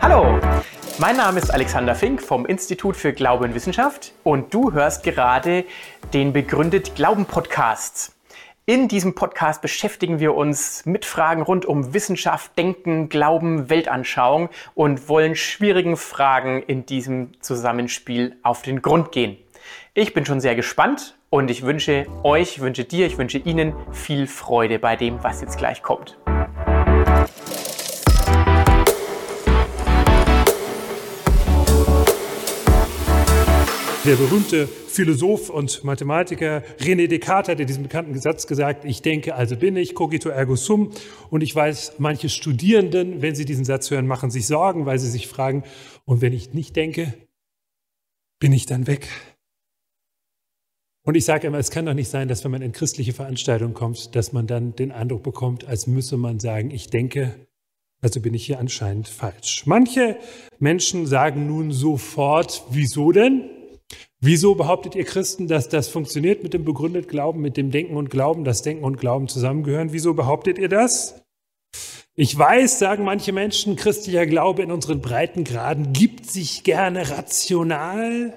Hallo, mein Name ist Alexander Fink vom Institut für Glaube und Wissenschaft und du hörst gerade den Begründet Glauben Podcast. In diesem Podcast beschäftigen wir uns mit Fragen rund um Wissenschaft, Denken, Glauben, Weltanschauung und wollen schwierigen Fragen in diesem Zusammenspiel auf den Grund gehen. Ich bin schon sehr gespannt und ich wünsche euch, wünsche dir, ich wünsche Ihnen viel Freude bei dem, was jetzt gleich kommt. Der berühmte Philosoph und Mathematiker René Descartes hat in diesem bekannten Satz gesagt, ich denke, also bin ich, cogito ergo sum. Und ich weiß, manche Studierenden, wenn sie diesen Satz hören, machen sich Sorgen, weil sie sich fragen, und wenn ich nicht denke, bin ich dann weg? Und ich sage immer, es kann doch nicht sein, dass wenn man in christliche Veranstaltungen kommt, dass man dann den Eindruck bekommt, als müsse man sagen, ich denke, also bin ich hier anscheinend falsch. Manche Menschen sagen nun sofort, wieso denn? Wieso behauptet ihr Christen, dass das funktioniert mit dem begründet Glauben, mit dem Denken und Glauben, dass Denken und Glauben zusammengehören? Wieso behauptet ihr das? Ich weiß, sagen manche Menschen, christlicher Glaube in unseren breiten Graden gibt sich gerne rational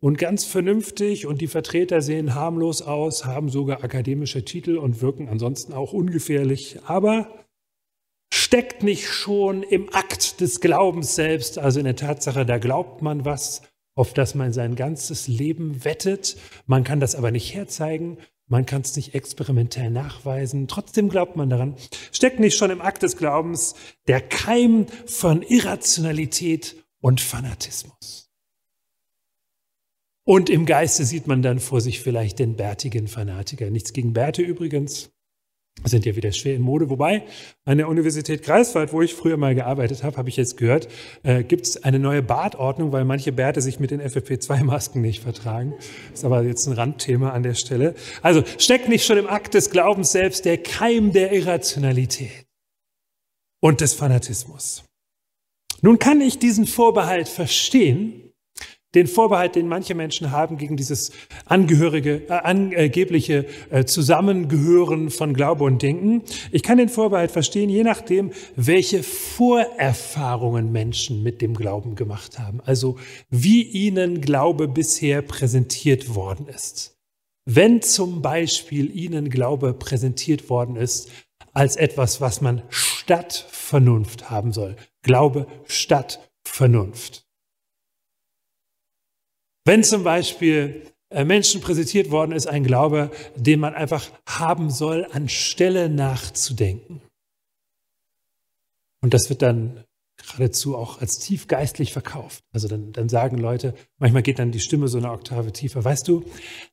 und ganz vernünftig und die Vertreter sehen harmlos aus, haben sogar akademische Titel und wirken ansonsten auch ungefährlich. Aber steckt nicht schon im Akt des Glaubens selbst, also in der Tatsache, da glaubt man was, auf das man sein ganzes Leben wettet. Man kann das aber nicht herzeigen. Man kann es nicht experimentell nachweisen. Trotzdem glaubt man daran. Steckt nicht schon im Akt des Glaubens der Keim von Irrationalität und Fanatismus. Und im Geiste sieht man dann vor sich vielleicht den bärtigen Fanatiker. Nichts gegen Bärte übrigens sind ja wieder schwer in Mode. Wobei an der Universität Greifswald, wo ich früher mal gearbeitet habe, habe ich jetzt gehört, äh, gibt es eine neue Bartordnung, weil manche Bärte sich mit den FFP2-Masken nicht vertragen. Ist aber jetzt ein Randthema an der Stelle. Also steckt nicht schon im Akt des Glaubens selbst der Keim der Irrationalität und des Fanatismus. Nun kann ich diesen Vorbehalt verstehen, den Vorbehalt, den manche Menschen haben gegen dieses angehörige, äh, angebliche äh, Zusammengehören von Glaube und Denken. Ich kann den Vorbehalt verstehen, je nachdem, welche Vorerfahrungen Menschen mit dem Glauben gemacht haben. Also wie ihnen Glaube bisher präsentiert worden ist. Wenn zum Beispiel ihnen Glaube präsentiert worden ist als etwas, was man statt Vernunft haben soll. Glaube statt Vernunft wenn zum Beispiel äh, Menschen präsentiert worden ist, ein Glaube, den man einfach haben soll, anstelle nachzudenken. Und das wird dann geradezu auch als tiefgeistlich verkauft. Also dann, dann sagen Leute, manchmal geht dann die Stimme so eine Oktave tiefer, weißt du,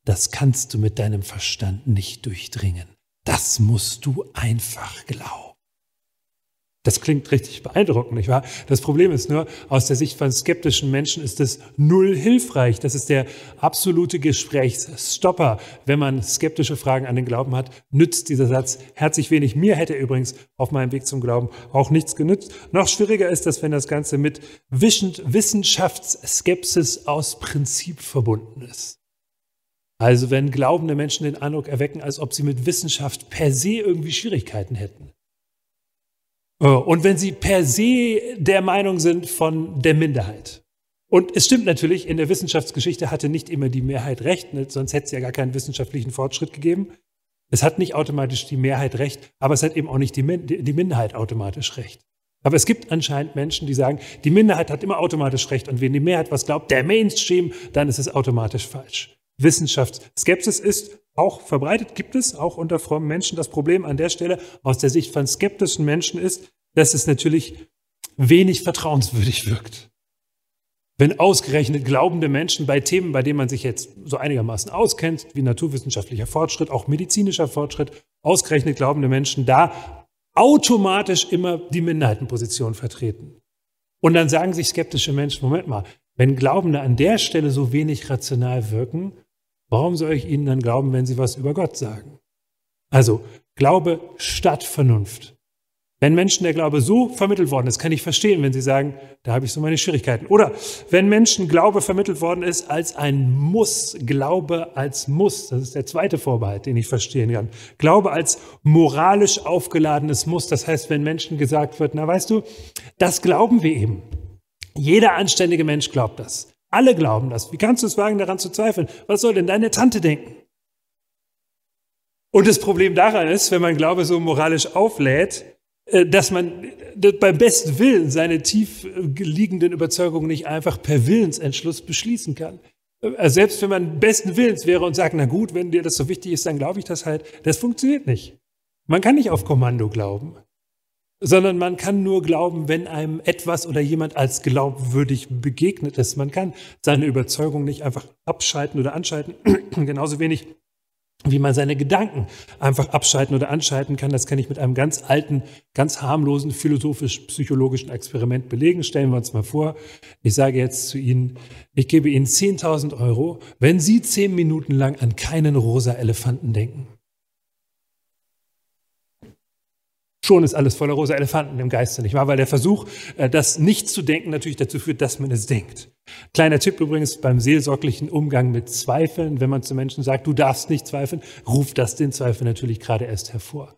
das kannst du mit deinem Verstand nicht durchdringen. Das musst du einfach glauben. Das klingt richtig beeindruckend, nicht wahr? Das Problem ist nur, aus der Sicht von skeptischen Menschen ist es null hilfreich. Das ist der absolute Gesprächsstopper. Wenn man skeptische Fragen an den Glauben hat, nützt dieser Satz herzlich wenig. Mir hätte übrigens auf meinem Weg zum Glauben auch nichts genützt. Noch schwieriger ist das, wenn das Ganze mit Wissenschaftsskepsis aus Prinzip verbunden ist. Also wenn glaubende Menschen den Eindruck erwecken, als ob sie mit Wissenschaft per se irgendwie Schwierigkeiten hätten. Äh, und wenn sie per se der Meinung sind von der Minderheit. Und es stimmt natürlich, in der Wissenschaftsgeschichte hatte nicht immer die Mehrheit recht, ne? sonst hätte es ja gar keinen wissenschaftlichen Fortschritt gegeben. Es hat nicht automatisch die Mehrheit recht, aber es hat eben auch nicht die, die Minderheit automatisch recht. Aber es gibt anscheinend Menschen, die sagen, die Minderheit hat immer automatisch recht und wenn die Mehrheit was glaubt, der Mainstream, dann ist es automatisch falsch. Wissenschaftsskepsis ist auch verbreitet, gibt es auch unter frommen Menschen. Das Problem an der Stelle aus der Sicht von skeptischen Menschen ist, dass es natürlich wenig vertrauenswürdig wirkt. Wenn ausgerechnet glaubende Menschen bei Themen, bei denen man sich jetzt so einigermaßen auskennt, wie naturwissenschaftlicher Fortschritt, auch medizinischer Fortschritt, ausgerechnet glaubende Menschen da automatisch immer die Minderheitenposition vertreten. Und dann sagen sich skeptische Menschen, Moment mal, wenn Glaubende an der Stelle so wenig rational wirken, Warum soll ich ihnen dann glauben, wenn sie was über Gott sagen? Also Glaube statt Vernunft. Wenn Menschen der Glaube so vermittelt worden ist, kann ich verstehen, wenn sie sagen, da habe ich so meine Schwierigkeiten. Oder wenn Menschen Glaube vermittelt worden ist als ein Muss, Glaube als Muss, das ist der zweite Vorbehalt, den ich verstehen kann. Glaube als moralisch aufgeladenes Muss, das heißt, wenn Menschen gesagt wird, na weißt du, das glauben wir eben. Jeder anständige Mensch glaubt das. Alle glauben das. Wie kannst du es wagen, daran zu zweifeln? Was soll denn deine Tante denken? Und das Problem daran ist, wenn man Glaube so moralisch auflädt, dass man beim besten Willen seine tief liegenden Überzeugungen nicht einfach per Willensentschluss beschließen kann. Äh, selbst wenn man besten Willens wäre und sagt, na gut, wenn dir das so wichtig ist, dann glaube ich das halt. Das funktioniert nicht. Man kann nicht auf Kommando glauben, sondern man kann nur glauben, wenn einem etwas oder jemand als glaubwürdig begegnet ist. Man kann seine Überzeugung nicht einfach abschalten oder anschalten, genauso wenig wie man seine Gedanken einfach abschalten oder anschalten kann. Das kann ich mit einem ganz alten, ganz harmlosen philosophisch-psychologischen Experiment belegen. Stellen wir uns mal vor, ich sage jetzt zu Ihnen, ich gebe Ihnen 10.000 Euro, wenn Sie zehn Minuten lang an keinen rosa Elefanten denken. Schon ist alles voller rosa Elefanten im Geiste, nicht wahr? Weil der Versuch, äh, das nicht zu denken, natürlich dazu führt, dass man es denkt. Kleiner Tipp übrigens beim seelsorglichen Umgang mit Zweifeln. Wenn man zu Menschen sagt, du darfst nicht zweifeln, ruft das den Zweifel natürlich gerade erst hervor.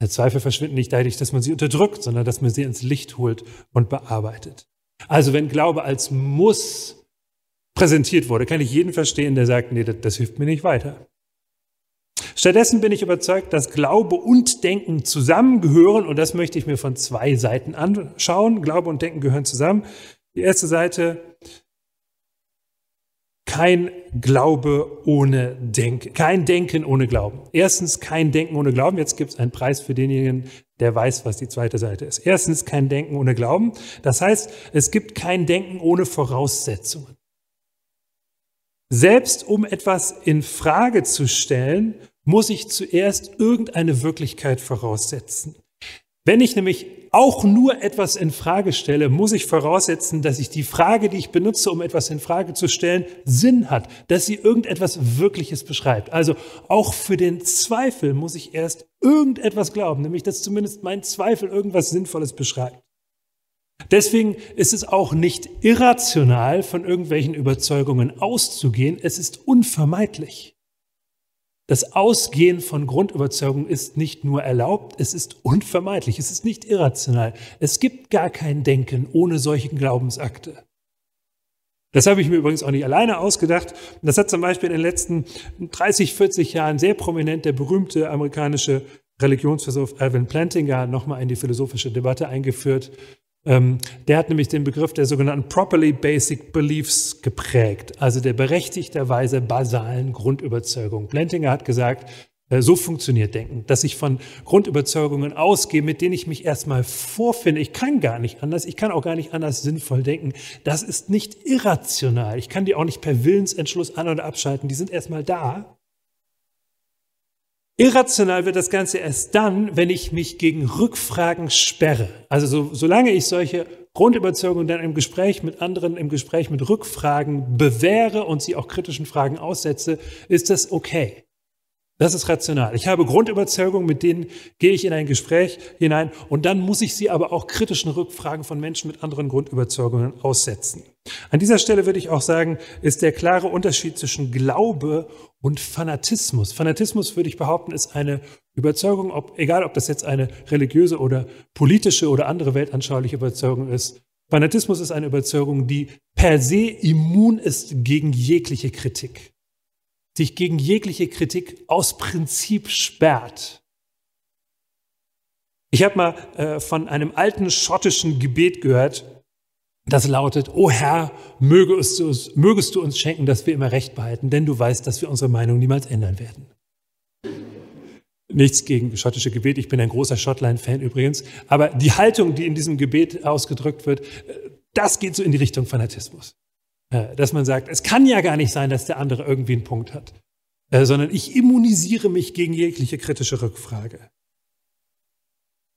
Der Zweifel verschwindet nicht dadurch, dass man sie unterdrückt, sondern dass man sie ins Licht holt und bearbeitet. Also wenn Glaube als Muss präsentiert wurde, kann ich jeden verstehen, der sagt, nee, das, das hilft mir nicht weiter. Stattdessen bin ich überzeugt, dass Glaube und Denken zusammengehören und das möchte ich mir von zwei Seiten anschauen. Glaube und Denken gehören zusammen. Die erste Seite, kein Glaube ohne Denken, kein Denken ohne Glauben. Erstens kein Denken ohne Glauben. Jetzt gibt es einen Preis für denjenigen, der weiß, was die zweite Seite ist. Erstens kein Denken ohne Glauben. Das heißt, es gibt kein Denken ohne Voraussetzungen. Selbst um etwas in Frage zu stellen, muss ich zuerst irgendeine Wirklichkeit voraussetzen. Wenn ich nämlich auch nur etwas in Frage stelle, muss ich voraussetzen, dass ich die Frage, die ich benutze, um etwas in Frage zu stellen, Sinn hat, dass sie irgendetwas Wirkliches beschreibt. Also auch für den Zweifel muss ich erst irgendetwas glauben, nämlich dass zumindest mein Zweifel irgendwas Sinnvolles beschreibt. Deswegen ist es auch nicht irrational, von irgendwelchen Überzeugungen auszugehen. Es ist unvermeidlich. Das Ausgehen von Grundüberzeugungen ist nicht nur erlaubt, es ist unvermeidlich, es ist nicht irrational. Es gibt gar kein Denken ohne solchen Glaubensakte. Das habe ich mir übrigens auch nicht alleine ausgedacht. Das hat zum Beispiel in den letzten 30, 40 Jahren sehr prominent der berühmte amerikanische Religionsphilosoph Alvin Plantinga nochmal in die philosophische Debatte eingeführt. Ähm, der hat nämlich den Begriff der sogenannten Properly Basic Beliefs geprägt, also der berechtigterweise basalen Grundüberzeugung. Blentinger hat gesagt, äh, so funktioniert Denken, dass ich von Grundüberzeugungen ausgehe, mit denen ich mich erstmal vorfinde. Ich kann gar nicht anders, ich kann auch gar nicht anders sinnvoll denken. Das ist nicht irrational. Ich kann die auch nicht per Willensentschluss an- oder abschalten. Die sind erstmal da. Irrational wird das Ganze erst dann, wenn ich mich gegen Rückfragen sperre. Also so, solange ich solche Grundüberzeugungen dann im Gespräch mit anderen, im Gespräch mit Rückfragen bewähre und sie auch kritischen Fragen aussetze, ist das okay. Das ist rational. Ich habe Grundüberzeugungen, mit denen gehe ich in ein Gespräch hinein und dann muss ich sie aber auch kritischen Rückfragen von Menschen mit anderen Grundüberzeugungen aussetzen. An dieser Stelle würde ich auch sagen, ist der klare Unterschied zwischen Glaube und Fanatismus. Fanatismus würde ich behaupten, ist eine Überzeugung, ob, egal ob das jetzt eine religiöse oder politische oder andere weltanschauliche Überzeugung ist. Fanatismus ist eine Überzeugung, die per se immun ist gegen jegliche Kritik sich gegen jegliche Kritik aus Prinzip sperrt. Ich habe mal äh, von einem alten schottischen Gebet gehört, das lautet, O Herr, mögest du, uns, mögest du uns schenken, dass wir immer Recht behalten, denn du weißt, dass wir unsere Meinung niemals ändern werden. Nichts gegen schottische Gebet, ich bin ein großer Schottland-Fan übrigens, aber die Haltung, die in diesem Gebet ausgedrückt wird, das geht so in die Richtung Fanatismus. Äh, dass man sagt, es kann ja gar nicht sein, dass der andere irgendwie einen Punkt hat, äh, sondern ich immunisiere mich gegen jegliche kritische Rückfrage.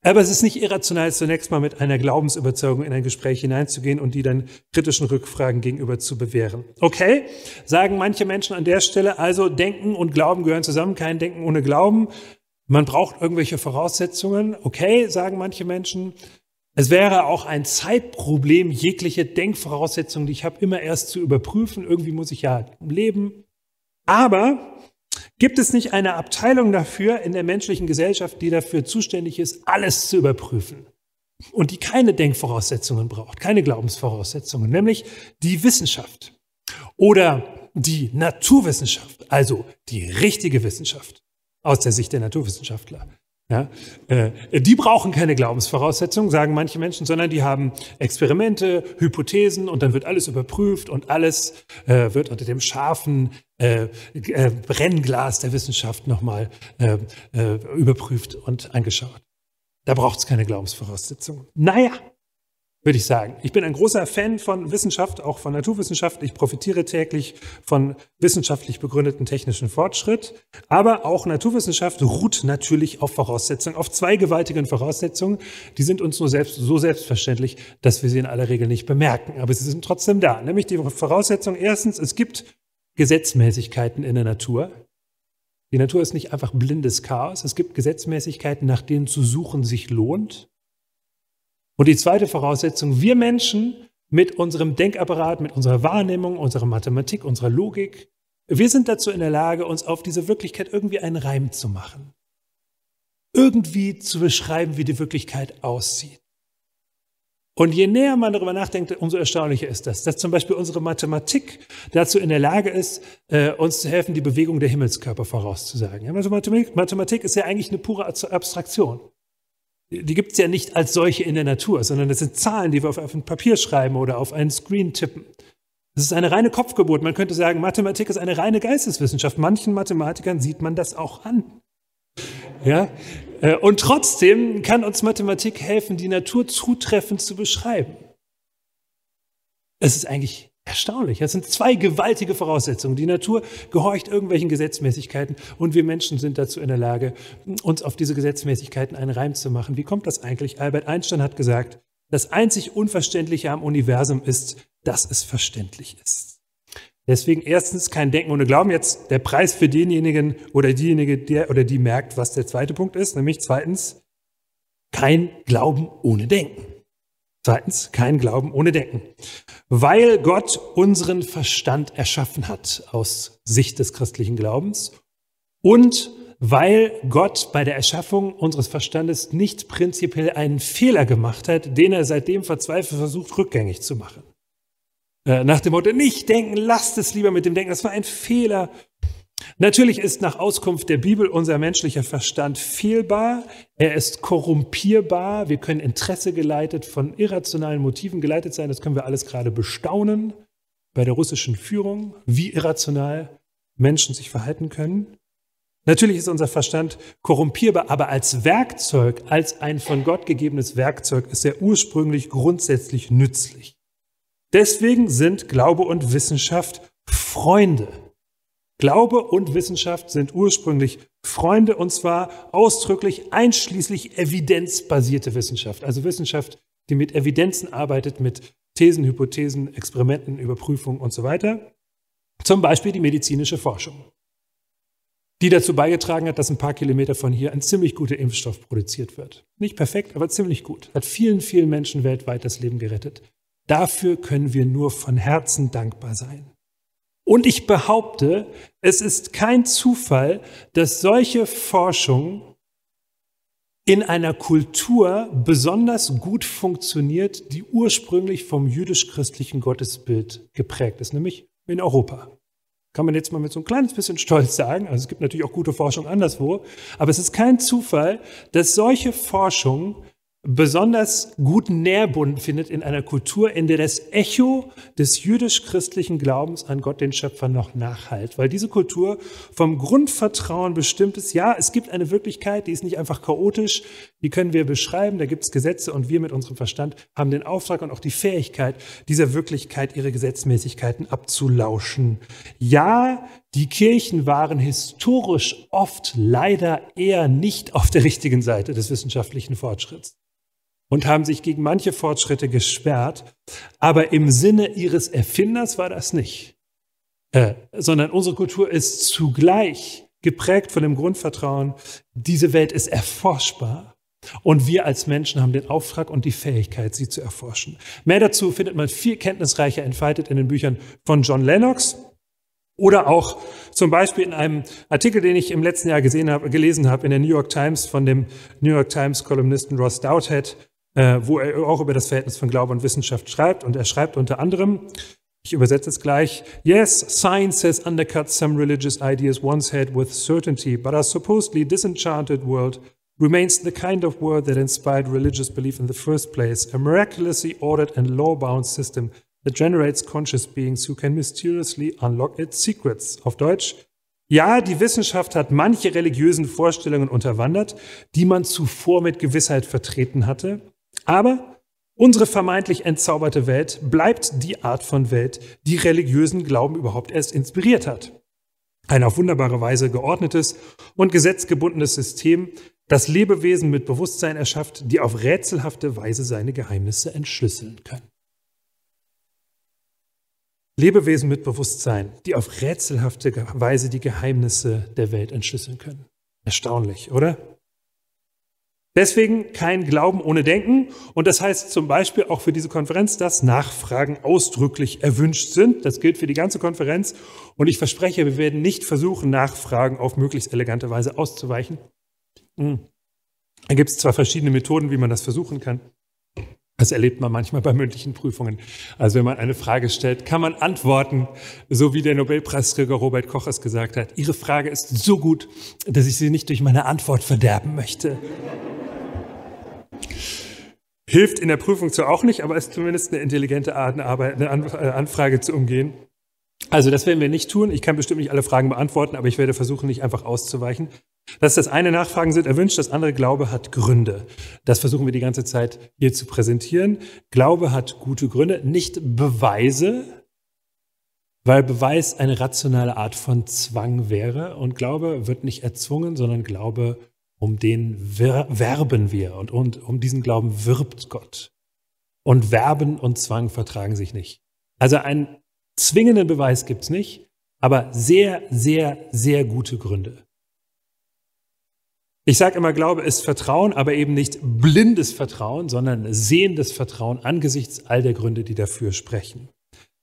Aber es ist nicht irrational, zunächst mal mit einer Glaubensüberzeugung in ein Gespräch hineinzugehen und die dann kritischen Rückfragen gegenüber zu bewähren. Okay, sagen manche Menschen an der Stelle, also Denken und Glauben gehören zusammen, kein Denken ohne Glauben. Man braucht irgendwelche Voraussetzungen. Okay, sagen manche Menschen. Es wäre auch ein Zeitproblem, jegliche Denkvoraussetzungen, die ich habe, immer erst zu überprüfen. Irgendwie muss ich ja leben. Aber gibt es nicht eine Abteilung dafür in der menschlichen Gesellschaft, die dafür zuständig ist, alles zu überprüfen? Und die keine Denkvoraussetzungen braucht, keine Glaubensvoraussetzungen, nämlich die Wissenschaft oder die Naturwissenschaft, also die richtige Wissenschaft aus der Sicht der Naturwissenschaftler. Ja, äh, die brauchen keine Glaubensvoraussetzungen, sagen manche Menschen, sondern die haben Experimente, Hypothesen und dann wird alles überprüft und alles äh, wird unter dem scharfen äh, äh Brennglas der Wissenschaft nochmal äh, äh, überprüft und angeschaut. Da braucht es keine Glaubensvoraussetzungen. Naja, würde ich sagen. Ich bin ein großer Fan von Wissenschaft, auch von Naturwissenschaft. Ich profitiere täglich von wissenschaftlich begründeten technischen Fortschritt. Aber auch Naturwissenschaft ruht natürlich auf Voraussetzungen, auf zwei gewaltigen Voraussetzungen. Die sind uns nur selbst, so selbstverständlich, dass wir sie in aller Regel nicht bemerken. Aber sie sind trotzdem da. Nämlich die Voraussetzung erstens, es gibt Gesetzmäßigkeiten in der Natur. Die Natur ist nicht einfach blindes Chaos. Es gibt Gesetzmäßigkeiten, nach denen zu suchen sich lohnt. Und die zweite Voraussetzung, wir Menschen mit unserem Denkapparat, mit unserer Wahrnehmung, unserer Mathematik, unserer Logik, wir sind dazu in der Lage, uns auf diese Wirklichkeit irgendwie einen Reim zu machen. Irgendwie zu beschreiben, wie die Wirklichkeit aussieht. Und je näher man darüber nachdenkt, umso erstaunlicher ist das, dass zum Beispiel unsere Mathematik dazu in der Lage ist, äh, uns zu helfen, die Bewegung der Himmelskörper vorauszusagen. Also Mathematik, Mathematik ist ja eigentlich eine pure Abstraktion die gibt es ja nicht als solche in der Natur, sondern das sind Zahlen, die wir auf, ein Papier schreiben oder auf einen Screen tippen. Das ist eine reine Kopfgeburt. Man könnte sagen, Mathematik ist eine reine Geisteswissenschaft. Manchen Mathematikern sieht man das auch an. Ja? Äh, und trotzdem kann uns Mathematik helfen, die Natur zutreffend zu beschreiben. Es ist eigentlich Erstaunlich. Das sind zwei gewaltige Voraussetzungen. Die Natur gehorcht irgendwelchen Gesetzmäßigkeiten und wir Menschen sind dazu in der Lage, uns auf diese Gesetzmäßigkeiten einen Reim zu machen. Wie kommt das eigentlich? Albert Einstein hat gesagt, das einzig Unverständliche am Universum ist, dass es verständlich ist. Deswegen erstens kein Denken ohne Glauben. Jetzt der Preis für denjenigen oder diejenige, der oder die merkt, was der zweite Punkt ist, nämlich zweitens kein Glauben ohne Denken. Zweitens, kein Glauben ohne Denken. Weil Gott unseren Verstand erschaffen hat aus Sicht des christlichen Glaubens und weil Gott bei der Erschaffung unseres Verstandes nicht prinzipiell einen Fehler gemacht hat, den er seitdem verzweifelt versucht, rückgängig zu machen. Äh, nach dem Motto, nicht denken, lasst es lieber mit dem Denken, das war ein Fehler. Natürlich ist nach Auskunft der Bibel unser menschlicher Verstand fehlbar, er ist korrumpierbar, wir können Interesse geleitet von irrationalen Motiven geleitet sein, das können wir alles gerade bestaunen bei der russischen Führung, wie irrational Menschen sich verhalten können. Natürlich ist unser Verstand korrumpierbar, aber als Werkzeug, als ein von Gott gegebenes Werkzeug ist er ursprünglich grundsätzlich nützlich. Deswegen sind Glaube und Wissenschaft Freunde Glaube und Wissenschaft sind ursprünglich Freunde und zwar ausdrücklich einschließlich evidenzbasierte Wissenschaft. Also Wissenschaft, die mit Evidenzen arbeitet, mit Thesen, Hypothesen, Experimenten, Überprüfungen und so weiter. Zum Beispiel die medizinische Forschung, die dazu beigetragen hat, dass ein paar Kilometer von hier ein ziemlich guter Impfstoff produziert wird. Nicht perfekt, aber ziemlich gut. Hat vielen, vielen Menschen weltweit das Leben gerettet. Dafür können wir nur von Herzen dankbar sein. Und ich behaupte, es ist kein Zufall, dass solche Forschung in einer Kultur besonders gut funktioniert, die ursprünglich vom jüdisch-christlichen Gottesbild geprägt ist, nämlich in Europa. Kann man jetzt mal mit so ein kleines bisschen Stolz sagen. Also es gibt natürlich auch gute Forschung anderswo. Aber es ist kein Zufall, dass solche Forschung besonders guten Nährbund findet in einer Kultur, in der das Echo des jüdisch-christlichen Glaubens an Gott, den Schöpfer, noch nachhalt. Weil diese Kultur vom Grundvertrauen bestimmt ist, ja, es gibt eine Wirklichkeit, die ist nicht einfach chaotisch, die können wir beschreiben, da gibt es Gesetze und wir mit unserem Verstand haben den Auftrag und auch die Fähigkeit, dieser Wirklichkeit ihre Gesetzmäßigkeiten abzulauschen. Ja, die Kirchen waren historisch oft leider eher nicht auf der richtigen Seite des wissenschaftlichen Fortschritts und haben sich gegen manche Fortschritte gesperrt. Aber im Sinne ihres Erfinders war das nicht, äh, sondern unsere Kultur ist zugleich geprägt von dem Grundvertrauen, diese Welt ist erforschbar und wir als Menschen haben den Auftrag und die Fähigkeit, sie zu erforschen. Mehr dazu findet man viel kenntnisreicher entfaltet in den Büchern von John Lennox oder auch zum Beispiel in einem Artikel, den ich im letzten Jahr gesehen habe, gelesen habe in der New York Times von dem New York Times Kolumnisten Ross Doubthead, äh, wo er auch über das Verhältnis von Glaube und Wissenschaft schreibt. Und er schreibt unter anderem, ich übersetze es gleich, Yes, science has undercut some religious ideas once had with certainty, but our supposedly disenchanted world remains the kind of world that inspired religious belief in the first place, a miraculously ordered and law-bound system that generates conscious beings who can mysteriously unlock its secrets. Auf Deutsch, ja, die Wissenschaft hat manche religiösen Vorstellungen unterwandert, die man zuvor mit Gewissheit vertreten hatte, aber unsere vermeintlich entzauberte Welt bleibt die Art von Welt, die religiösen Glauben überhaupt erst inspiriert hat. Ein auf wunderbare Weise geordnetes und gesetzgebundenes System, das Lebewesen mit Bewusstsein erschafft, die auf rätselhafte Weise seine Geheimnisse entschlüsseln können. Lebewesen mit Bewusstsein, die auf rätselhafte Weise die Geheimnisse der Welt entschlüsseln können. Erstaunlich, oder? Deswegen kein Glauben ohne Denken. Und das heißt zum Beispiel auch für diese Konferenz, dass Nachfragen ausdrücklich erwünscht sind. Das gilt für die ganze Konferenz. Und ich verspreche, wir werden nicht versuchen, Nachfragen auf möglichst elegante Weise auszuweichen. Hm. Da gibt es zwar verschiedene Methoden, wie man das versuchen kann. Das erlebt man manchmal bei mündlichen Prüfungen. Also wenn man eine Frage stellt, kann man antworten, so wie der Nobelpreisträger Robert Koch es gesagt hat. Ihre Frage ist so gut, dass ich sie nicht durch meine Antwort verderben möchte. Hilft in der Prüfung zwar auch nicht, aber ist zumindest eine intelligente Art, eine, äh, Anfrage zu umgehen. Also das werden wir nicht tun. Ich kann bestimmt nicht alle Fragen beantworten, aber ich werde versuchen, nicht einfach auszuweichen. Das ist das eine, Nachfragen sind erwünscht, das andere, Glaube hat Gründe. Das versuchen wir die ganze Zeit hier zu präsentieren. Glaube hat gute Gründe, nicht Beweise, weil Beweis eine rationale Art von Zwang wäre und Glaube wird nicht erzwungen, sondern Glaube, um den werben wir und, und um diesen Glauben wirbt Gott. Und Werben und Zwang vertragen sich nicht. Also einen zwingenden Beweis gibt's nicht, aber sehr, sehr, sehr gute Gründe. Ich sage immer, Glaube ist Vertrauen, aber eben nicht blindes Vertrauen, sondern sehendes Vertrauen angesichts all der Gründe, die dafür sprechen.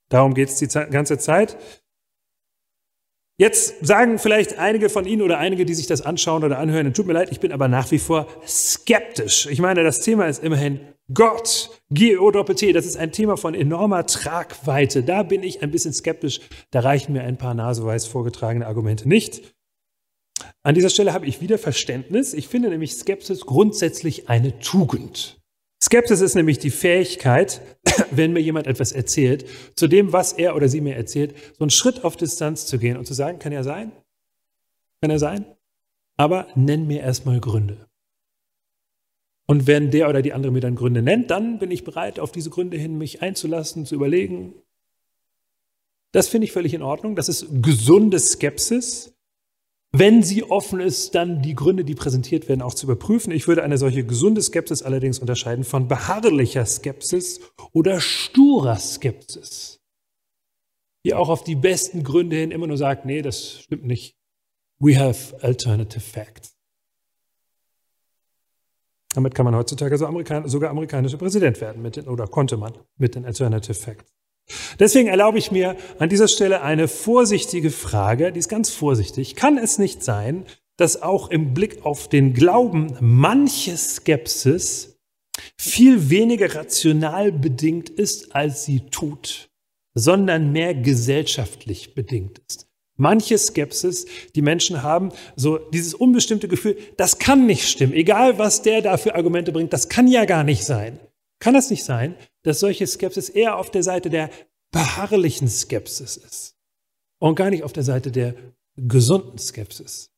Darum geht es die ganze Zeit. Jetzt sagen vielleicht einige von Ihnen oder einige, die sich das anschauen oder anhören, tut mir leid, ich bin aber nach wie vor skeptisch. Ich meine, das Thema ist immerhin Gott, G-O-T, das ist ein Thema von enormer Tragweite. Da bin ich ein bisschen skeptisch. Da reichen mir ein paar naseweiß vorgetragene Argumente nicht. An dieser Stelle habe ich wieder Verständnis. Ich finde nämlich Skepsis grundsätzlich eine Tugend. Skepsis ist nämlich die Fähigkeit, wenn mir jemand etwas erzählt, zu dem, was er oder sie mir erzählt, so einen Schritt auf Distanz zu gehen und zu sagen, kann ja sein, kann er sein, aber nenn mir erstmal Gründe. Und wenn der oder die andere mir dann Gründe nennt, dann bin ich bereit, auf diese Gründe hin mich einzulassen, zu überlegen. Das finde ich völlig in Ordnung. Das ist gesunde Skepsis wenn sie offen ist, dann die Gründe, die präsentiert werden, auch zu überprüfen. Ich würde eine solche gesunde Skepsis allerdings unterscheiden von beharrlicher Skepsis oder sturer Skepsis, die auch auf die besten Gründe hin immer nur sagt, nee, das stimmt nicht. We have alternative facts. Damit kann man heutzutage sogar amerikanischer Präsident werden, den, oder konnte man mit den Alternative Facts. Deswegen erlaube ich mir an dieser Stelle eine vorsichtige Frage, die ist ganz vorsichtig. Kann es nicht sein, dass auch im Blick auf den Glauben manche Skepsis viel weniger rational bedingt ist, als sie tut, sondern mehr gesellschaftlich bedingt ist? Manche Skepsis, die Menschen haben, so dieses unbestimmte Gefühl, das kann nicht stimmen, egal was der da für Argumente bringt, das kann ja gar nicht sein. Kann es nicht sein, dass solche Skepsis eher auf der Seite der beharrlichen Skepsis ist und gar nicht auf der Seite der gesunden Skepsis?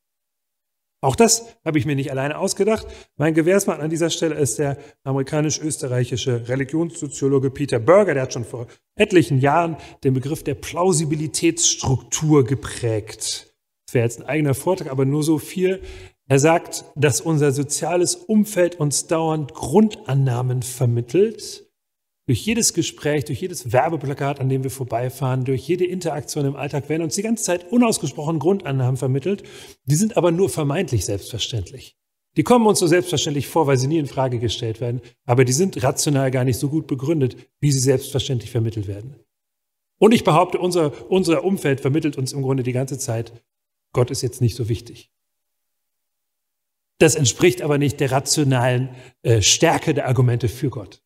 Auch das habe ich mir nicht alleine ausgedacht. Mein Gewährsmann an dieser Stelle ist der amerikanisch-österreichische Religionssoziologe Peter Berger. Der hat schon vor etlichen Jahren den Begriff der Plausibilitätsstruktur geprägt. Das wäre jetzt ein eigener Vortrag, aber nur so viel. Er sagt, dass unser soziales Umfeld uns dauernd Grundannahmen vermittelt, durch jedes Gespräch, durch jedes Werbeplakat, an dem wir vorbeifahren, durch jede Interaktion im Alltag werden uns die ganze Zeit unausgesprochen Grundannahmen vermittelt. Die sind aber nur vermeintlich selbstverständlich. Die kommen uns so selbstverständlich vor, weil sie nie in Frage gestellt werden, aber die sind rational gar nicht so gut begründet, wie sie selbstverständlich vermittelt werden. Und ich behaupte, unser, unser Umfeld vermittelt uns im Grunde die ganze Zeit, Gott ist jetzt nicht so wichtig. Das entspricht aber nicht der rationalen äh, Stärke der Argumente für Gott.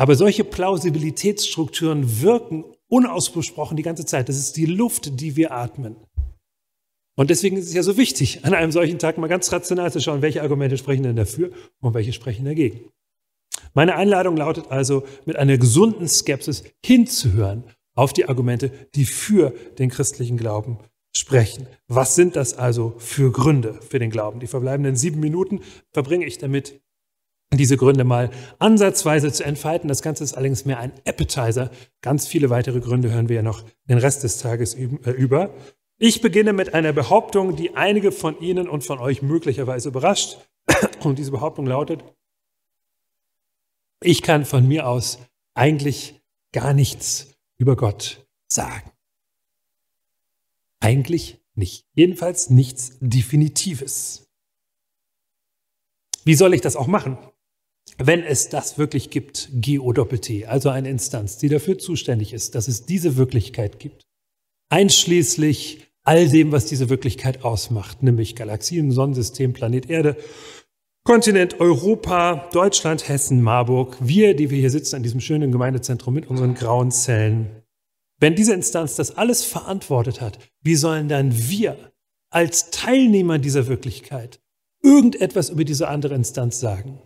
Aber solche Plausibilitätsstrukturen wirken unausgesprochen die ganze Zeit. Das ist die Luft, die wir atmen. Und deswegen ist es ja so wichtig, an einem solchen Tag mal ganz rational zu schauen, welche Argumente sprechen denn dafür und welche sprechen dagegen. Meine Einladung lautet also, mit einer gesunden Skepsis hinzuhören auf die Argumente, die für den christlichen Glauben sprechen. Was sind das also für Gründe für den Glauben? Die verbleibenden sieben Minuten verbringe ich damit, diese Gründe mal ansatzweise zu entfalten. Das Ganze ist allerdings mehr ein Appetizer. Ganz viele weitere Gründe hören wir ja noch den Rest des Tages äh, über. Ich beginne mit einer Behauptung, die einige von Ihnen und von euch möglicherweise überrascht. Und diese Behauptung lautet, ich kann von mir aus eigentlich gar nichts über Gott sagen. Eigentlich nicht. Jedenfalls nichts Definitives. Wie soll ich das auch machen? Wenn es das wirklich gibt, GO-T, also eine Instanz, die dafür zuständig ist, dass es diese Wirklichkeit gibt, einschließlich all dem, was diese Wirklichkeit ausmacht, nämlich Galaxien, Sonnensystem, Planet Erde, Kontinent Europa, Deutschland, Hessen, Marburg, wir, die wir hier sitzen an diesem schönen Gemeindezentrum mit unseren grauen Zellen. Wenn diese Instanz das alles verantwortet hat, wie sollen dann wir als Teilnehmer dieser Wirklichkeit irgendetwas über diese andere Instanz sagen?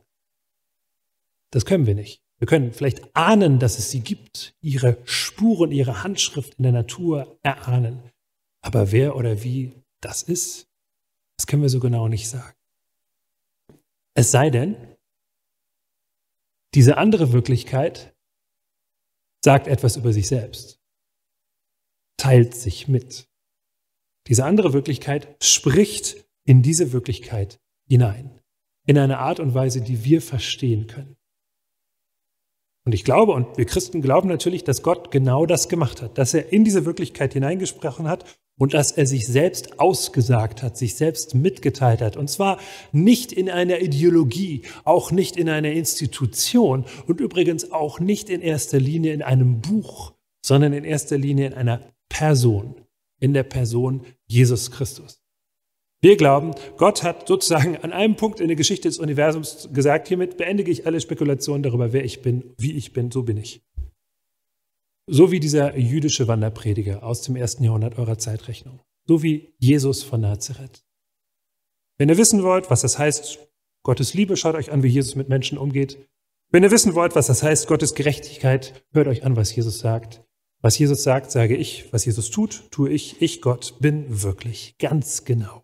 Das können wir nicht. Wir können vielleicht ahnen, dass es sie gibt, ihre Spuren, ihre Handschrift in der Natur erahnen. Aber wer oder wie das ist, das können wir so genau nicht sagen. Es sei denn, diese andere Wirklichkeit sagt etwas über sich selbst, teilt sich mit. Diese andere Wirklichkeit spricht in diese Wirklichkeit hinein, in eine Art und Weise, die wir verstehen können. Und ich glaube, und wir Christen glauben natürlich, dass Gott genau das gemacht hat, dass er in diese Wirklichkeit hineingesprochen hat und dass er sich selbst ausgesagt hat, sich selbst mitgeteilt hat. Und zwar nicht in einer Ideologie, auch nicht in einer Institution und übrigens auch nicht in erster Linie in einem Buch, sondern in erster Linie in einer Person, in der Person Jesus Christus. Wir glauben, Gott hat sozusagen an einem Punkt in der Geschichte des Universums gesagt, hiermit beendige ich alle Spekulationen darüber, wer ich bin, wie ich bin, so bin ich. So wie dieser jüdische Wanderprediger aus dem ersten Jahrhundert eurer Zeitrechnung. So wie Jesus von Nazareth. Wenn ihr wissen wollt, was das heißt, Gottes Liebe, schaut euch an, wie Jesus mit Menschen umgeht. Wenn ihr wissen wollt, was das heißt, Gottes Gerechtigkeit, hört euch an, was Jesus sagt. Was Jesus sagt, sage ich. Was Jesus tut, tue ich. Ich, Gott, bin wirklich ganz genau.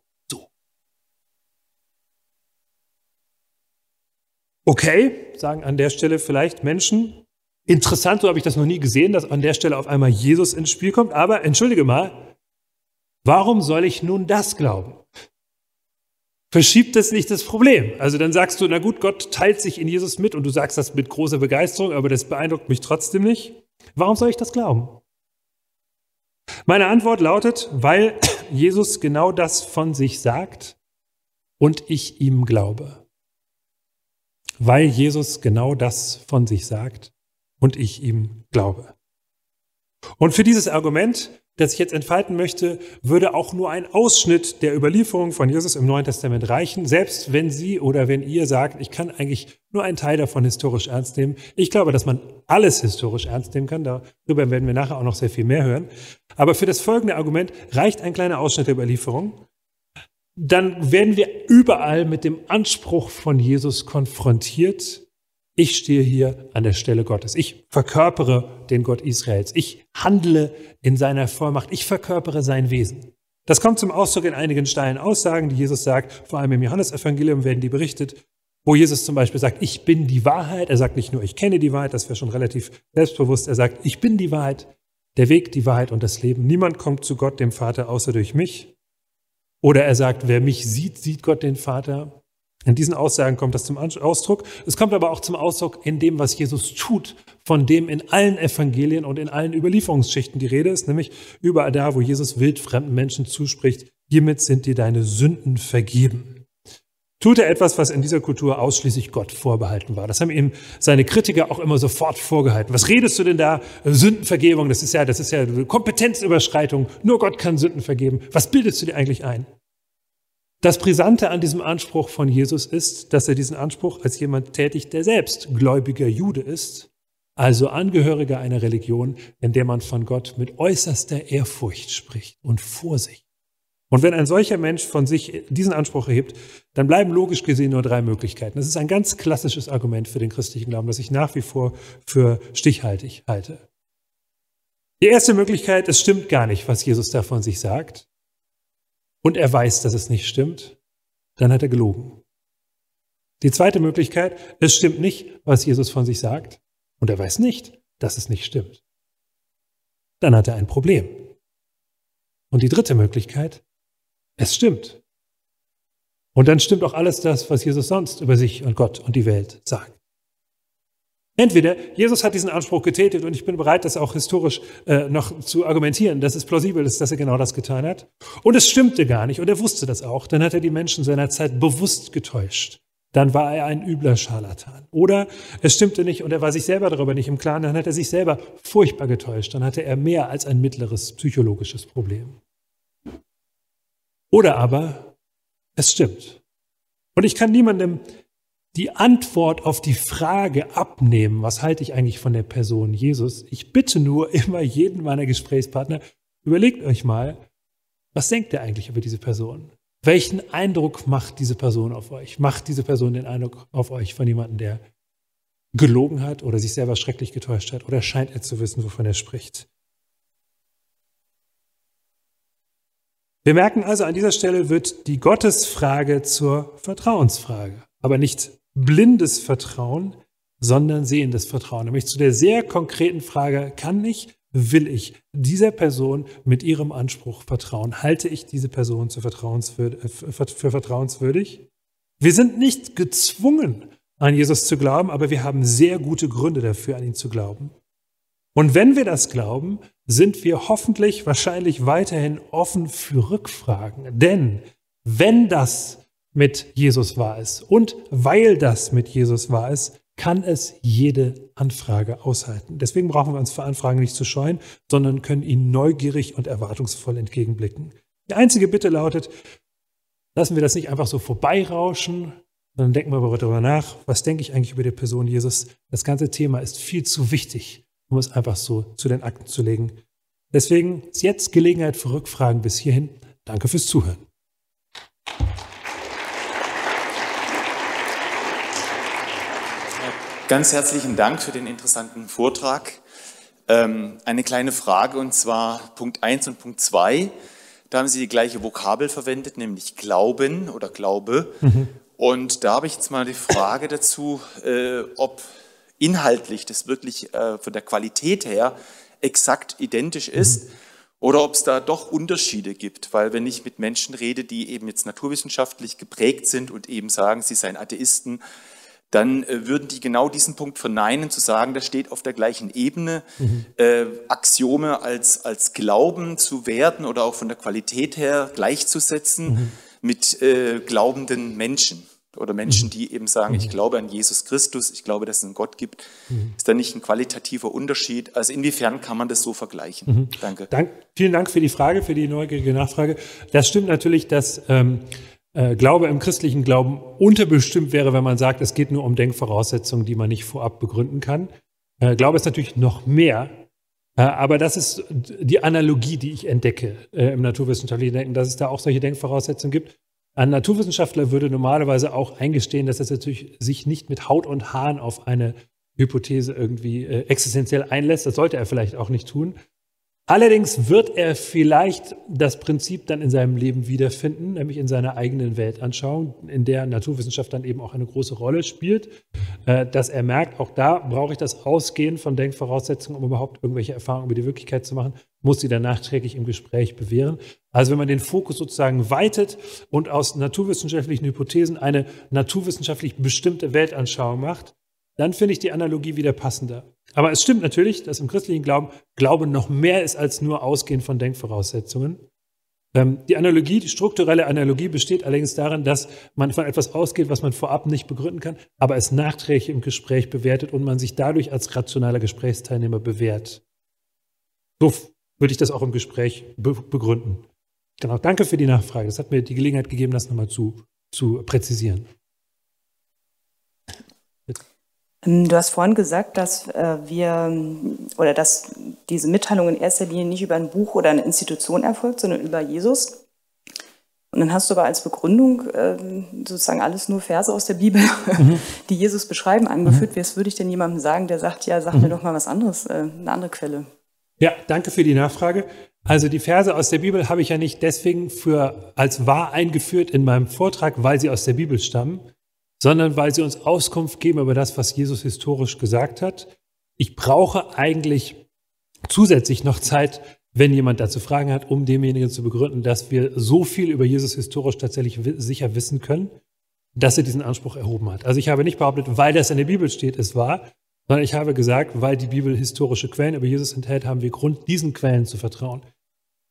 Okay, sagen an der Stelle vielleicht Menschen. Interessant, so habe ich das noch nie gesehen, dass an der Stelle auf einmal Jesus ins Spiel kommt. Aber entschuldige mal, warum soll ich nun das glauben? Verschiebt das nicht das Problem? Also dann sagst du, na gut, Gott teilt sich in Jesus mit und du sagst das mit großer Begeisterung, aber das beeindruckt mich trotzdem nicht. Warum soll ich das glauben? Meine Antwort lautet, weil Jesus genau das von sich sagt und ich ihm glaube weil Jesus genau das von sich sagt und ich ihm glaube. Und für dieses Argument, das ich jetzt entfalten möchte, würde auch nur ein Ausschnitt der Überlieferung von Jesus im Neuen Testament reichen, selbst wenn Sie oder wenn ihr sagt, ich kann eigentlich nur einen Teil davon historisch ernst nehmen. Ich glaube, dass man alles historisch ernst nehmen kann. Darüber werden wir nachher auch noch sehr viel mehr hören. Aber für das folgende Argument reicht ein kleiner Ausschnitt der Überlieferung dann werden wir überall mit dem Anspruch von Jesus konfrontiert. Ich stehe hier an der Stelle Gottes. Ich verkörpere den Gott Israels. Ich handle in seiner Vollmacht. Ich verkörpere sein Wesen. Das kommt zum Ausdruck in einigen steilen Aussagen, die Jesus sagt. Vor allem im Johannesevangelium werden die berichtet, wo Jesus zum Beispiel sagt, ich bin die Wahrheit. Er sagt nicht nur, ich kenne die Wahrheit, das wäre schon relativ selbstbewusst. Er sagt, ich bin die Wahrheit, der Weg, die Wahrheit und das Leben. Niemand kommt zu Gott, dem Vater, außer durch mich. Oder er sagt, wer mich sieht, sieht Gott den Vater. In diesen Aussagen kommt das zum Ausdruck. Es kommt aber auch zum Ausdruck in dem, was Jesus tut, von dem in allen Evangelien und in allen Überlieferungsschichten die Rede ist, nämlich überall da, wo Jesus wildfremden Menschen zuspricht, hiermit sind dir deine Sünden vergeben tut er etwas, was in dieser Kultur ausschließlich Gott vorbehalten war. Das haben ihm seine Kritiker auch immer sofort vorgehalten. Was redest du denn da? Sündenvergebung, das ist ja, das ist ja Kompetenzüberschreitung. Nur Gott kann Sünden vergeben. Was bildest du dir eigentlich ein? Das Brisante an diesem Anspruch von Jesus ist, dass er diesen Anspruch als jemand tätigt, der selbst gläubiger Jude ist, also Angehöriger einer Religion, in der man von Gott mit äußerster Ehrfurcht spricht und Vorsicht. Und wenn ein solcher Mensch von sich diesen Anspruch erhebt, dann bleiben logisch gesehen nur drei Möglichkeiten. Das ist ein ganz klassisches Argument für den christlichen Glauben, das ich nach wie vor für stichhaltig halte. Die erste Möglichkeit, es stimmt gar nicht, was Jesus da von sich sagt. Und er weiß, dass es nicht stimmt. Dann hat er gelogen. Die zweite Möglichkeit, es stimmt nicht, was Jesus von sich sagt. Und er weiß nicht, dass es nicht stimmt. Dann hat er ein Problem. Und die dritte Möglichkeit, es stimmt. Und dann stimmt auch alles das, was Jesus sonst über sich und Gott und die Welt sagt. Entweder Jesus hat diesen Anspruch getätigt und ich bin bereit, das auch historisch äh, noch zu argumentieren, dass es plausibel ist, dass er genau das getan hat. Und es stimmte gar nicht und er wusste das auch. Dann hat er die Menschen seiner Zeit bewusst getäuscht. Dann war er ein übler Scharlatan. Oder es stimmte nicht und er war sich selber darüber nicht im Klaren. Dann hat er sich selber furchtbar getäuscht. Dann hatte er mehr als ein mittleres psychologisches Problem. Oder aber es stimmt. Und ich kann niemandem die Antwort auf die Frage abnehmen, was halte ich eigentlich von der Person Jesus. Ich bitte nur immer jeden meiner Gesprächspartner, überlegt euch mal, was denkt ihr eigentlich über diese Person? Welchen Eindruck macht diese Person auf euch? Macht diese Person den Eindruck auf euch von jemandem, der gelogen hat oder sich selber schrecklich getäuscht hat? Oder scheint er zu wissen, wovon er spricht? Wir merken also, an dieser Stelle wird die Gottesfrage zur Vertrauensfrage. Aber nicht blindes Vertrauen, sondern sehendes Vertrauen. Nämlich zu der sehr konkreten Frage, kann ich, will ich dieser Person mit ihrem Anspruch vertrauen? Halte ich diese Person für vertrauenswürdig? Wir sind nicht gezwungen, an Jesus zu glauben, aber wir haben sehr gute Gründe dafür, an ihn zu glauben. Und wenn wir das glauben, sind wir hoffentlich wahrscheinlich weiterhin offen für Rückfragen. Denn wenn das mit Jesus wahr ist und weil das mit Jesus wahr ist, kann es jede Anfrage aushalten. Deswegen brauchen wir uns für Anfragen nicht zu scheuen, sondern können ihnen neugierig und erwartungsvoll entgegenblicken. Die einzige Bitte lautet, lassen wir das nicht einfach so vorbeirauschen, sondern denken wir darüber nach, was denke ich eigentlich über die Person Jesus. Das ganze Thema ist viel zu wichtig, um es einfach so zu den Akten zu legen. Deswegen ist jetzt Gelegenheit für Rückfragen bis hierhin. Danke fürs Zuhören. Ganz herzlichen Dank für den interessanten Vortrag. Ähm, eine kleine Frage und zwar Punkt 1 und Punkt 2. Da haben Sie die gleiche Vokabel verwendet, nämlich Glauben oder Glaube. Mhm. Und da habe ich jetzt mal die Frage dazu, äh, ob inhaltlich das wirklich äh, von der Qualität her exakt identisch ist oder ob es da doch Unterschiede gibt. Weil wenn ich mit Menschen rede, die eben jetzt naturwissenschaftlich geprägt sind und eben sagen, sie seien Atheisten, dann äh, würden die genau diesen Punkt verneinen, zu sagen, das steht auf der gleichen Ebene, mhm. äh, Axiome als, als Glauben zu werden oder auch von der Qualität her gleichzusetzen mhm. mit äh, glaubenden Menschen oder Menschen, mhm. die eben sagen, ich mhm. glaube an Jesus Christus, ich glaube, dass es einen Gott gibt, mhm. ist da nicht ein qualitativer Unterschied? Also inwiefern kann man das so vergleichen? Mhm. Danke. Dank, vielen Dank für die Frage, für die neugierige Nachfrage. Das stimmt natürlich, dass ähm, äh, Glaube im christlichen Glauben unterbestimmt wäre, wenn man sagt, es geht nur um Denkvoraussetzungen, die man nicht vorab begründen kann. Äh, Glaube ist natürlich noch mehr, äh, aber das ist die Analogie, die ich entdecke äh, im naturwissenschaftlichen Denken, dass es da auch solche Denkvoraussetzungen gibt. Ein Naturwissenschaftler würde normalerweise auch eingestehen, dass er natürlich sich nicht mit Haut und Haaren auf eine Hypothese irgendwie äh, existenziell einlässt. Das sollte er vielleicht auch nicht tun. Allerdings wird er vielleicht das Prinzip dann in seinem Leben wiederfinden, nämlich in seiner eigenen Weltanschauung, in der Naturwissenschaft dann eben auch eine große Rolle spielt, äh, dass er merkt, auch da brauche ich das Ausgehen von Denkvoraussetzungen, um überhaupt irgendwelche Erfahrungen über die Wirklichkeit zu machen. Muss sie dann nachträglich im Gespräch bewähren. Also wenn man den Fokus sozusagen weitet und aus naturwissenschaftlichen Hypothesen eine naturwissenschaftlich bestimmte Weltanschauung macht, dann finde ich die Analogie wieder passender. Aber es stimmt natürlich, dass im christlichen Glauben Glaube noch mehr ist als nur Ausgehen von Denkvoraussetzungen. Ähm, die Analogie, die strukturelle Analogie besteht allerdings darin, dass man von etwas ausgeht, was man vorab nicht begründen kann, aber es nachträglich im Gespräch bewertet und man sich dadurch als rationaler Gesprächsteilnehmer bewährt. So würde ich das auch im Gespräch be begründen. Genau, danke für die Nachfrage. Das hat mir die Gelegenheit gegeben, das nochmal zu, zu präzisieren. Ähm, du hast vorhin gesagt, dass äh, wir oder dass diese Mitteilung in erster Linie nicht über ein Buch oder eine Institution erfolgt, sondern über Jesus. Und dann hast du aber als Begründung äh, sozusagen alles nur Verse aus der Bibel, mhm. die Jesus beschreiben, angeführt. Mhm. Was würde ich denn jemandem sagen, der sagt, ja, sag mhm. mir doch mal was anderes, äh, eine andere Quelle? Ja, danke für die Nachfrage. Also die Verse aus der Bibel habe ich ja nicht deswegen für als wahr eingeführt in meinem Vortrag, weil sie aus der Bibel stammen, sondern weil sie uns Auskunft geben über das, was Jesus historisch gesagt hat. Ich brauche eigentlich zusätzlich noch Zeit, wenn jemand dazu Fragen hat, um demjenigen zu begründen, dass wir so viel über Jesus historisch tatsächlich sicher wissen können, dass er diesen Anspruch erhoben hat. Also ich habe nicht behauptet, weil das in der Bibel steht, es war, sondern ich habe gesagt, weil die Bibel historische Quellen über Jesus enthält, haben wir Grund, diesen Quellen zu vertrauen.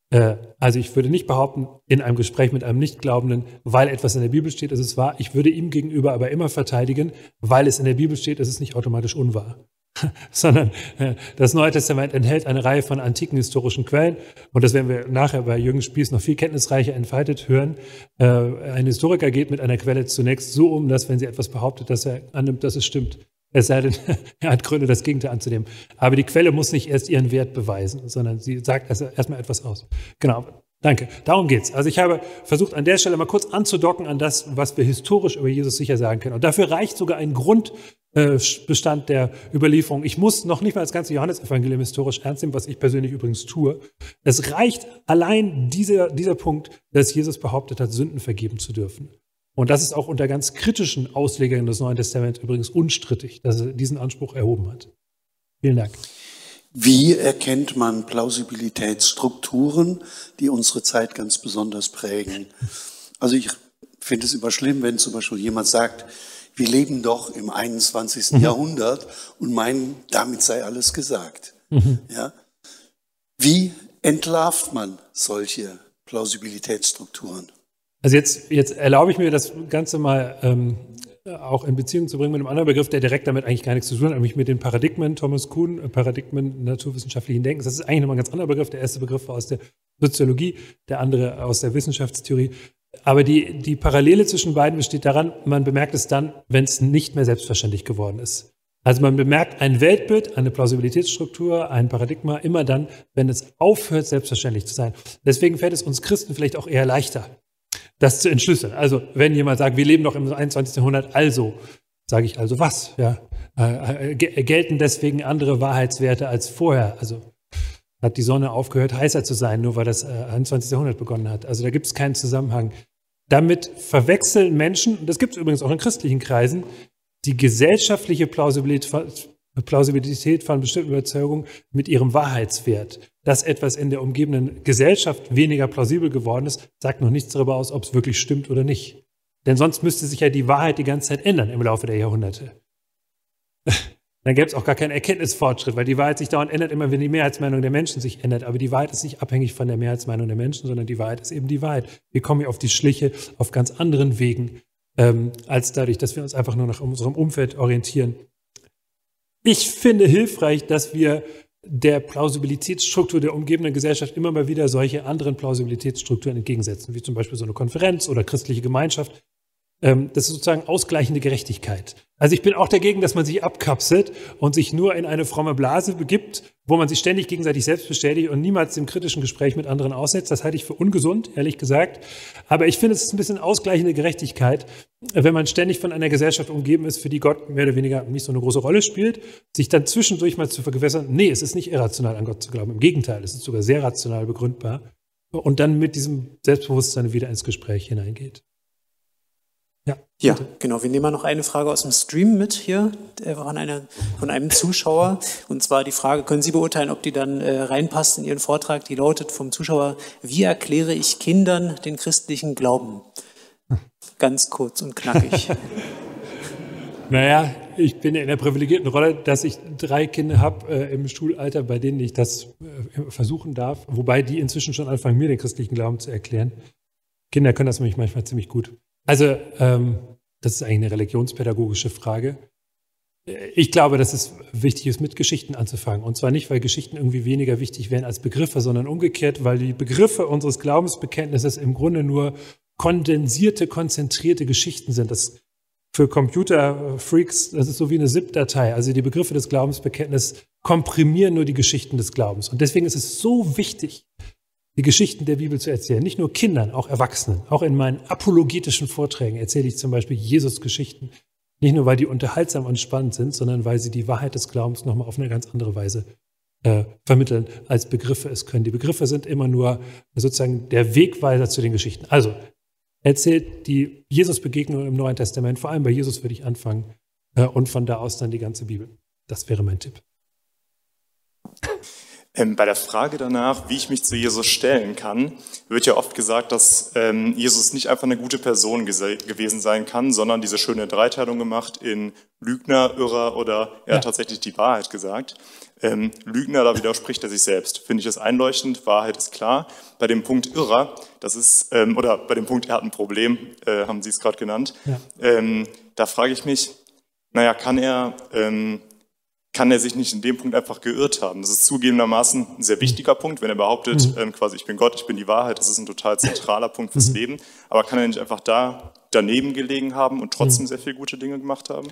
Äh, also ich würde nicht behaupten, in einem Gespräch mit einem Nichtglaubenden, weil etwas in der Bibel steht, ist es wahr. Ich würde ihm gegenüber aber immer verteidigen, weil es in der Bibel steht, ist es nicht automatisch unwahr. sondern äh, das Neue Testament enthält eine Reihe von antiken historischen Quellen und das werden wir nachher bei Jürgen Spieß noch viel kenntnisreicher entfaltet hören. Äh, ein Historiker geht mit einer Quelle zunächst so um, dass wenn sie etwas behauptet, dass er annimmt, dass es stimmt. Es sei denn, er hat Gründe, das Gegenteil anzunehmen. Aber die Quelle muss nicht erst ihren Wert beweisen, sondern sie sagt also erstmal etwas aus. Genau. Danke. Darum geht's. Also ich habe versucht, an der Stelle mal kurz anzudocken an das, was wir historisch über Jesus sicher sagen können. Und dafür reicht sogar ein Grundbestand der Überlieferung. Ich muss noch nicht mal das ganze Johannesevangelium historisch ernst nehmen, was ich persönlich übrigens tue. Es reicht allein dieser, dieser Punkt, dass Jesus behauptet hat, Sünden vergeben zu dürfen. Und das ist auch unter ganz kritischen Auslegern des Neuen Testaments übrigens unstrittig, dass er diesen Anspruch erhoben hat. Vielen Dank. Wie erkennt man Plausibilitätsstrukturen, die unsere Zeit ganz besonders prägen? Also ich finde es immer schlimm, wenn zum Beispiel jemand sagt, wir leben doch im 21. Mhm. Jahrhundert und meinen, damit sei alles gesagt. Mhm. Ja? Wie entlarvt man solche Plausibilitätsstrukturen? Also jetzt, jetzt erlaube ich mir das Ganze mal ähm, auch in Beziehung zu bringen mit einem anderen Begriff, der direkt damit eigentlich gar nichts zu tun hat, nämlich mit den Paradigmen, Thomas Kuhn, äh, Paradigmen naturwissenschaftlichen Denkens. Das ist eigentlich nochmal ein ganz anderer Begriff. Der erste Begriff war aus der Soziologie, der andere aus der Wissenschaftstheorie. Aber die, die Parallele zwischen beiden besteht daran, man bemerkt es dann, wenn es nicht mehr selbstverständlich geworden ist. Also man bemerkt ein Weltbild, eine Plausibilitätsstruktur, ein Paradigma immer dann, wenn es aufhört, selbstverständlich zu sein. Deswegen fällt es uns Christen vielleicht auch eher leichter, das zu entschlüsseln. Also wenn jemand sagt, wir leben doch im 21. Jahrhundert, also sage ich also was? Ja, äh, äh gelten deswegen andere Wahrheitswerte als vorher? Also hat die Sonne aufgehört, heißer zu sein, nur weil das äh, 21. Jahrhundert begonnen hat. Also da gibt es keinen Zusammenhang. Damit verwechseln Menschen, und das gibt es übrigens auch in christlichen Kreisen, die gesellschaftliche Plausibilität, Plausibilität von bestimmten Überzeugungen mit ihrem Wahrheitswert. Dass etwas in der umgebenden Gesellschaft weniger plausibel geworden ist, sagt noch nichts darüber aus, ob es wirklich stimmt oder nicht. Denn sonst müsste sich ja die Wahrheit die ganze Zeit ändern im Laufe der Jahrhunderte. Dann gäbe es auch gar keinen Erkenntnisfortschritt, weil die Wahrheit sich dauernd ändert, immer wenn die Mehrheitsmeinung der Menschen sich ändert. Aber die Wahrheit ist nicht abhängig von der Mehrheitsmeinung der Menschen, sondern die Wahrheit ist eben die Wahrheit. Wir kommen hier auf die Schliche auf ganz anderen Wegen, ähm, als dadurch, dass wir uns einfach nur nach unserem Umfeld orientieren. Ich finde hilfreich, dass wir der Plausibilitätsstruktur der umgebenden Gesellschaft immer mal wieder solche anderen Plausibilitätsstrukturen entgegensetzen, wie zum Beispiel so eine Konferenz oder christliche Gemeinschaft, ähm, das ist sozusagen ausgleichende Gerechtigkeit. Also ich bin auch dagegen, dass man sich abkapselt und sich nur in eine fromme Blase begibt, wo man sich ständig gegenseitig selbst bestätigt und niemals dem kritischen Gespräch mit anderen aussetzt. Das halte ich für ungesund, ehrlich gesagt. Aber ich finde, es ist ein bisschen ausgleichende Gerechtigkeit, wenn man ständig von einer Gesellschaft umgeben ist, für die Gott mehr oder weniger nicht so eine große Rolle spielt, sich dann zwischendurch mal zu vergewässern, nee, es ist nicht irrational an Gott zu glauben. Im Gegenteil, es ist sogar sehr rational begründbar. Und dann mit diesem Selbstbewusstsein wieder ins Gespräch hineingeht. Ja, ja genau. Wir nehmen mal noch eine Frage aus dem Stream mit hier von, einer, von einem Zuschauer. Und zwar die Frage, können Sie beurteilen, ob die dann äh, reinpasst in Ihren Vortrag? Die lautet vom Zuschauer, wie erkläre ich Kindern den christlichen Glauben? Ganz kurz und knackig. naja, ich bin in der privilegierten Rolle, dass ich drei Kinder habe äh, im Schulalter, bei denen ich das äh, versuchen darf, wobei die inzwischen schon anfangen, mir den christlichen Glauben zu erklären. Kinder können das nämlich manchmal ziemlich gut. Also, ähm, das ist eigentlich eine religionspädagogische Frage. Ich glaube, dass es wichtig ist, mit Geschichten anzufangen. Und zwar nicht, weil Geschichten irgendwie weniger wichtig wären als Begriffe, sondern umgekehrt, weil die Begriffe unseres Glaubensbekenntnisses im Grunde nur kondensierte, konzentrierte Geschichten sind. Das für Computerfreaks, das ist so wie eine ZIP-Datei. Also die Begriffe des Glaubensbekenntnisses komprimieren nur die Geschichten des Glaubens. Und deswegen ist es so wichtig, die Geschichten der Bibel zu erzählen. Nicht nur Kindern, auch Erwachsenen. Auch in meinen apologetischen Vorträgen erzähle ich zum Beispiel Jesus-Geschichten. Nicht nur, weil die unterhaltsam und spannend sind, sondern weil sie die Wahrheit des Glaubens nochmal auf eine ganz andere Weise äh, vermitteln, als Begriffe es können. Die Begriffe sind immer nur sozusagen der Wegweiser zu den Geschichten. Also erzählt die Jesus-Begegnung im Neuen Testament. Vor allem bei Jesus würde ich anfangen äh, und von da aus dann die ganze Bibel. Das wäre mein Tipp. Ähm, bei der Frage danach, wie ich mich zu Jesus stellen kann, wird ja oft gesagt, dass ähm, Jesus nicht einfach eine gute Person gewesen sein kann, sondern diese schöne Dreiteilung gemacht in Lügner, Irrer oder er ja. hat tatsächlich die Wahrheit gesagt. Ähm, Lügner, da widerspricht er sich selbst. Finde ich das einleuchtend, Wahrheit ist klar. Bei dem Punkt Irrer, das ist, oder bei dem Punkt, er hat ein Problem, äh, haben Sie es gerade genannt, ja. da frage ich mich, naja, kann er, kann er sich nicht in dem Punkt einfach geirrt haben? Das ist zugegebenermaßen ein sehr wichtiger Punkt, wenn er behauptet, mhm. ähm, quasi, ich bin Gott, ich bin die Wahrheit, das ist ein total zentraler Punkt fürs mhm. Leben. Aber kann er nicht einfach da daneben gelegen haben und trotzdem mhm. sehr viele gute Dinge gemacht haben?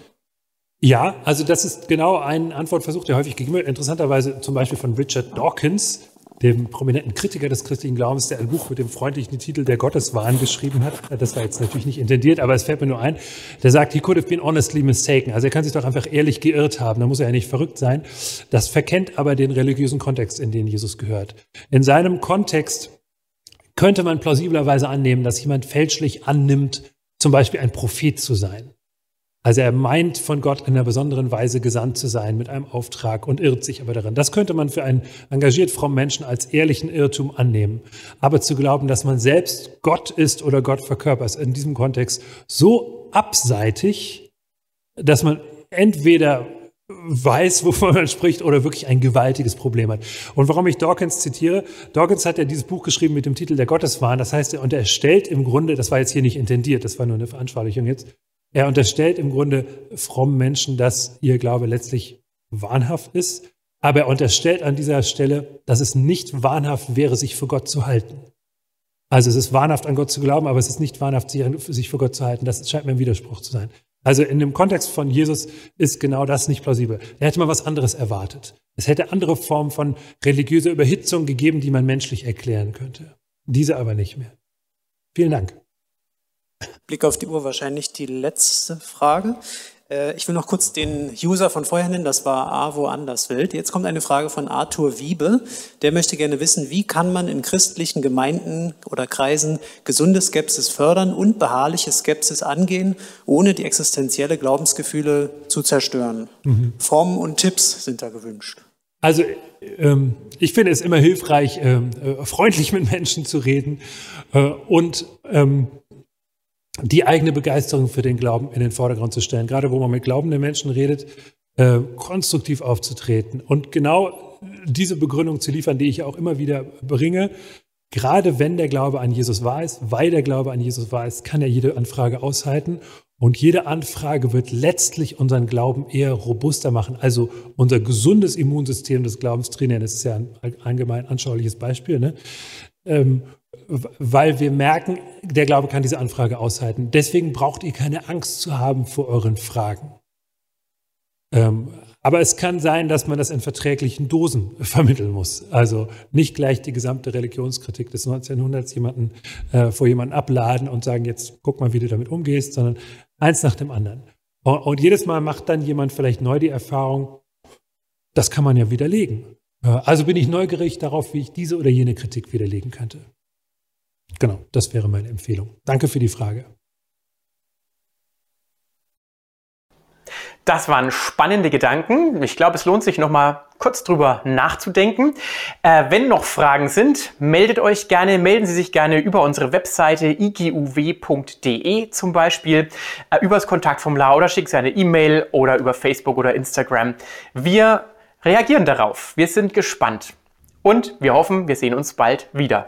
Ja, also das ist genau ein Antwortversuch, der häufig gegeben wird. Interessanterweise zum Beispiel von Richard Dawkins, dem prominenten Kritiker des christlichen Glaubens, der ein Buch mit dem freundlichen Titel Der Gotteswahn geschrieben hat. Das war jetzt natürlich nicht intendiert, aber es fällt mir nur ein. Der sagt, he could have been honestly mistaken. Also er kann sich doch einfach ehrlich geirrt haben. Da muss er ja nicht verrückt sein. Das verkennt aber den religiösen Kontext, in den Jesus gehört. In seinem Kontext könnte man plausiblerweise annehmen, dass jemand fälschlich annimmt, zum Beispiel ein Prophet zu sein. Also er meint von Gott in einer besonderen Weise gesandt zu sein mit einem Auftrag und irrt sich aber darin. Das könnte man für einen engagiert frommen Menschen als ehrlichen Irrtum annehmen. Aber zu glauben, dass man selbst Gott ist oder Gott verkörpert, ist in diesem Kontext so abseitig, dass man entweder weiß, wovon man spricht oder wirklich ein gewaltiges Problem hat. Und warum ich Dawkins zitiere, Dawkins hat ja dieses Buch geschrieben mit dem Titel Der Gotteswahn. Das heißt, und er stellt im Grunde, das war jetzt hier nicht intendiert, das war nur eine Veranschaulichung jetzt, er unterstellt im Grunde frommen Menschen, dass ihr Glaube letztlich wahnhaft ist, aber er unterstellt an dieser Stelle, dass es nicht wahnhaft wäre, sich für Gott zu halten. Also es ist wahnhaft an Gott zu glauben, aber es ist nicht wahnhaft, sich für Gott zu halten. Das scheint mir ein Widerspruch zu sein. Also in dem Kontext von Jesus ist genau das nicht plausibel. Er hätte mal was anderes erwartet. Es hätte andere Formen von religiöser Überhitzung gegeben, die man menschlich erklären könnte. Diese aber nicht mehr. Vielen Dank. Blick auf die Uhr wahrscheinlich die letzte Frage. Äh, ich will noch kurz den User von vorher nennen, das war Avo Anderswelt. Jetzt kommt eine Frage von Arthur Wiebe. Der möchte gerne wissen, wie kann man in christlichen Gemeinden oder Kreisen gesunde Skepsis fördern und beharrliche Skepsis angehen, ohne die existenzielle Glaubensgefühle zu zerstören. Mhm. Formen und Tipps sind da gewünscht. Also ähm, ich finde es immer hilfreich, ähm, äh, freundlich mit Menschen zu reden äh, und ähm, die eigene Begeisterung für den Glauben in den Vordergrund zu stellen. Gerade wo man mit glaubenden Menschen redet, äh, konstruktiv aufzutreten und genau diese Begründung zu liefern, die ich auch immer wieder bringe. Gerade wenn der Glaube an Jesus wahr ist, weil der Glaube an Jesus wahr ist, kann er jede Anfrage aushalten. Und jede Anfrage wird letztlich unseren Glauben eher robuster machen. Also unser gesundes Immunsystem des Glaubens trainieren. Das ist ja ein allgemein anschauliches Beispiel. Ne? Ähm, weil wir merken, der Glaube kann diese Anfrage aushalten. Deswegen braucht ihr keine Angst zu haben vor euren Fragen. Ähm, aber es kann sein, dass man das in verträglichen Dosen vermitteln muss. Also nicht gleich die gesamte Religionskritik des 19. Jahrhunderts jemanden, äh, vor jemanden abladen und sagen, jetzt guck mal, wie du damit umgehst, sondern eins nach dem anderen. Und, und jedes Mal macht dann jemand vielleicht neu die Erfahrung, das kann man ja widerlegen. Äh, also bin ich neugierig darauf, wie ich diese oder jene Kritik widerlegen könnte. Genau, das wäre meine Empfehlung. Danke für die Frage. Das waren spannende Gedanken. Ich glaube, es lohnt sich noch mal kurz drüber nachzudenken. Äh, wenn noch Fragen sind, meldet euch gerne, melden Sie sich gerne über unsere Webseite iguw.de zum Beispiel, äh, übers Kontaktformular oder schickt Sie eine E-Mail oder über Facebook oder Instagram. Wir reagieren darauf. Wir sind gespannt. Und wir hoffen, wir sehen uns bald wieder.